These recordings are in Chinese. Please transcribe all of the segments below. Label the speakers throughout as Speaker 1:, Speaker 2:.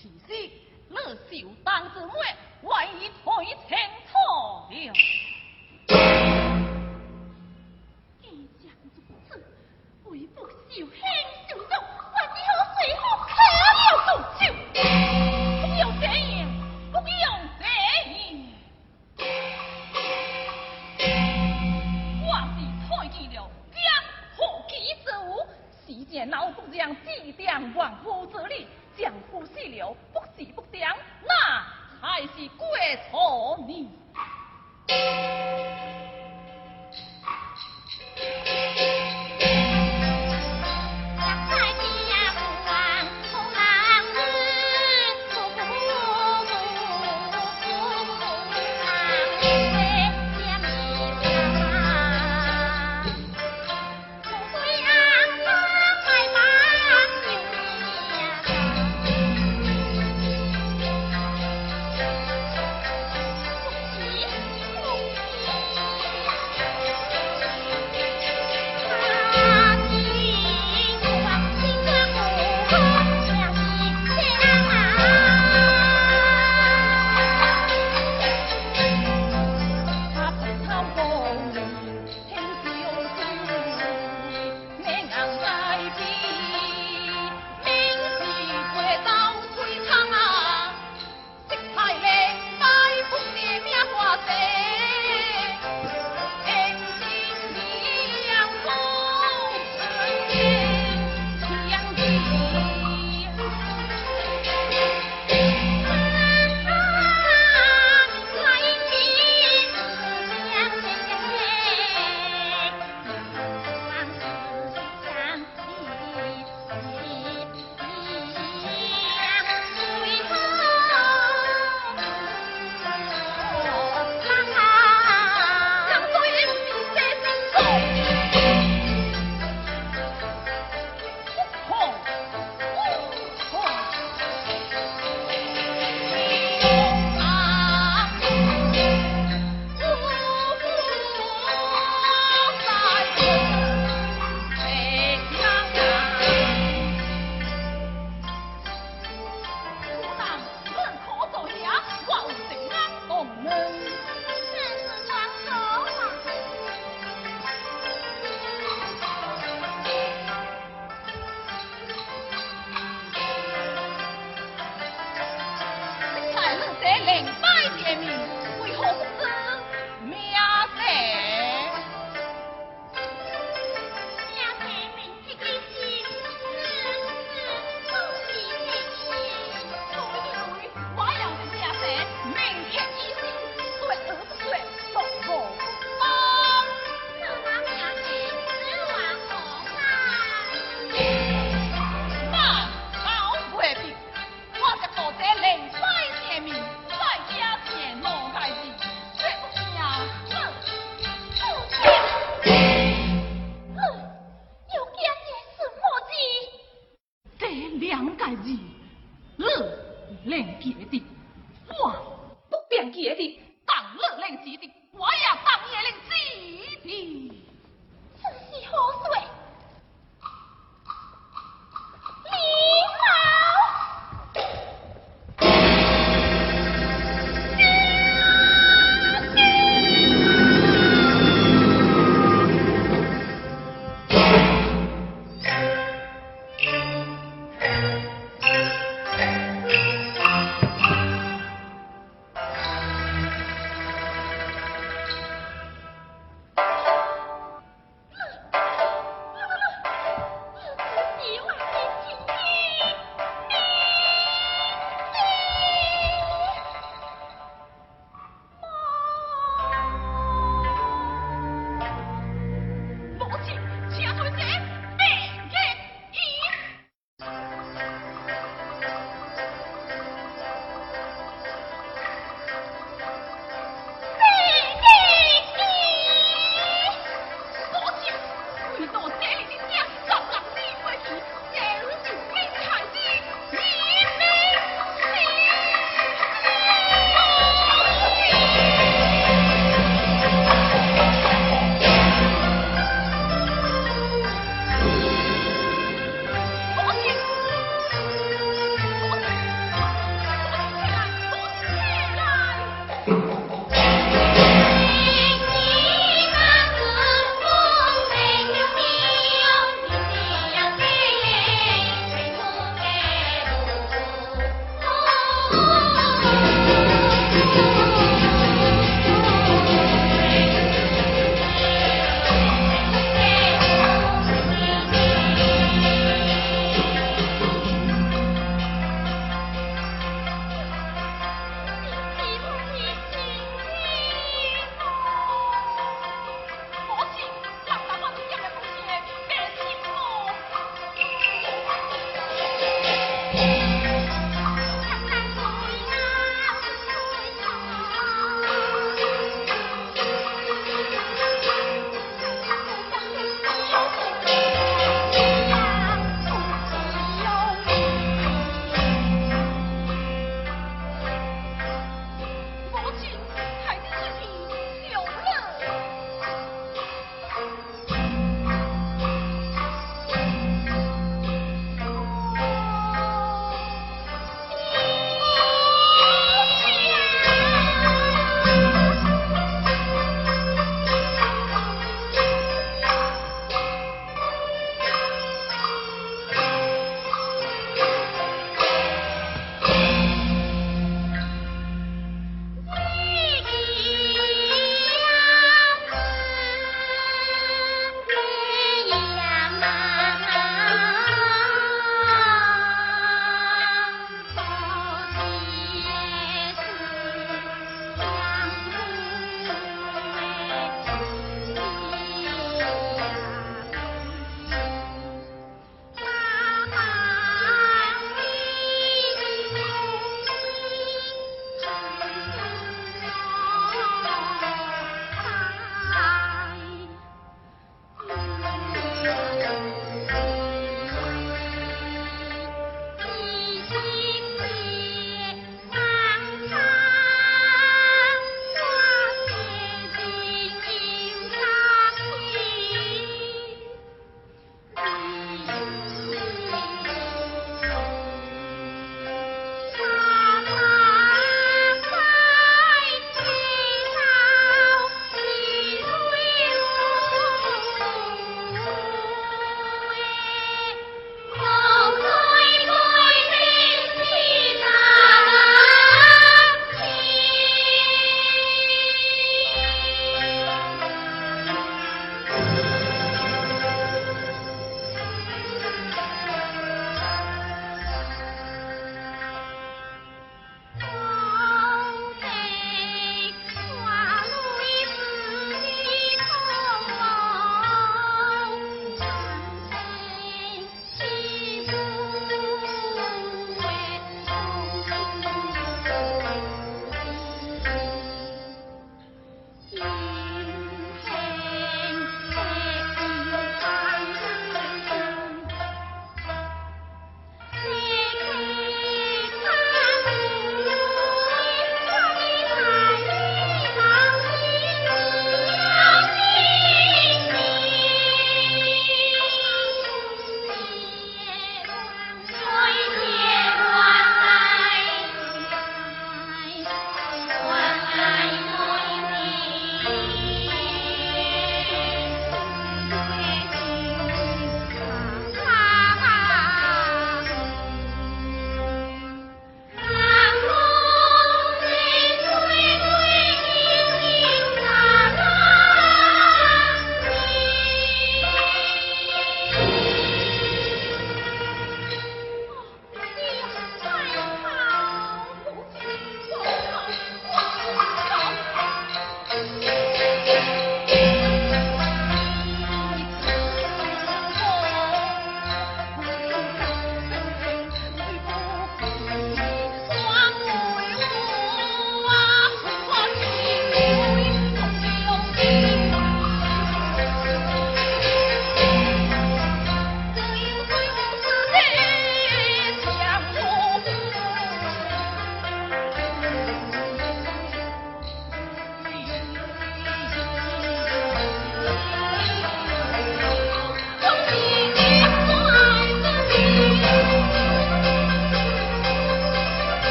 Speaker 1: 其实你是有担子我为你推清楚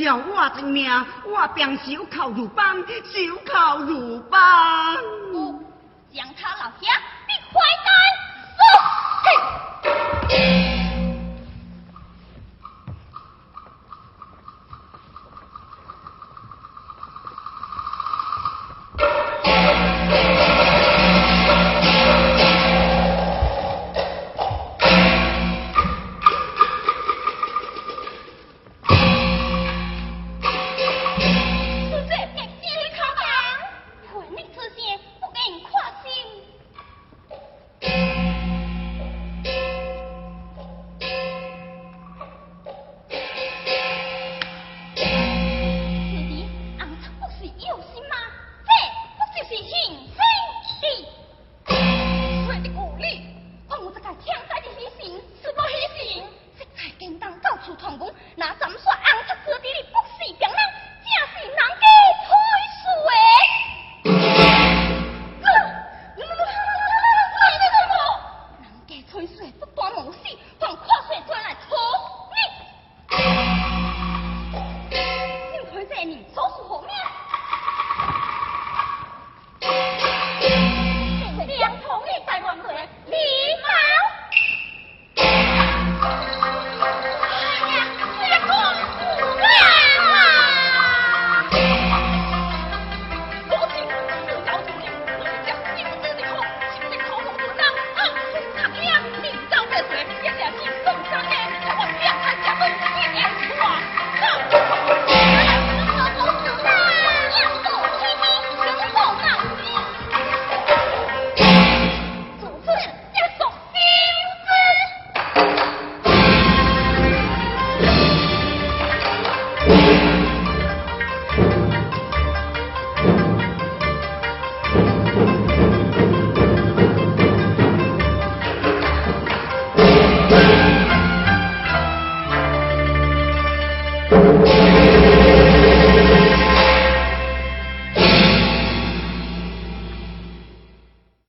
Speaker 2: 要我的命，我便小靠如棒，小靠如棒。
Speaker 3: 将他老兄你坏蛋，走！嘿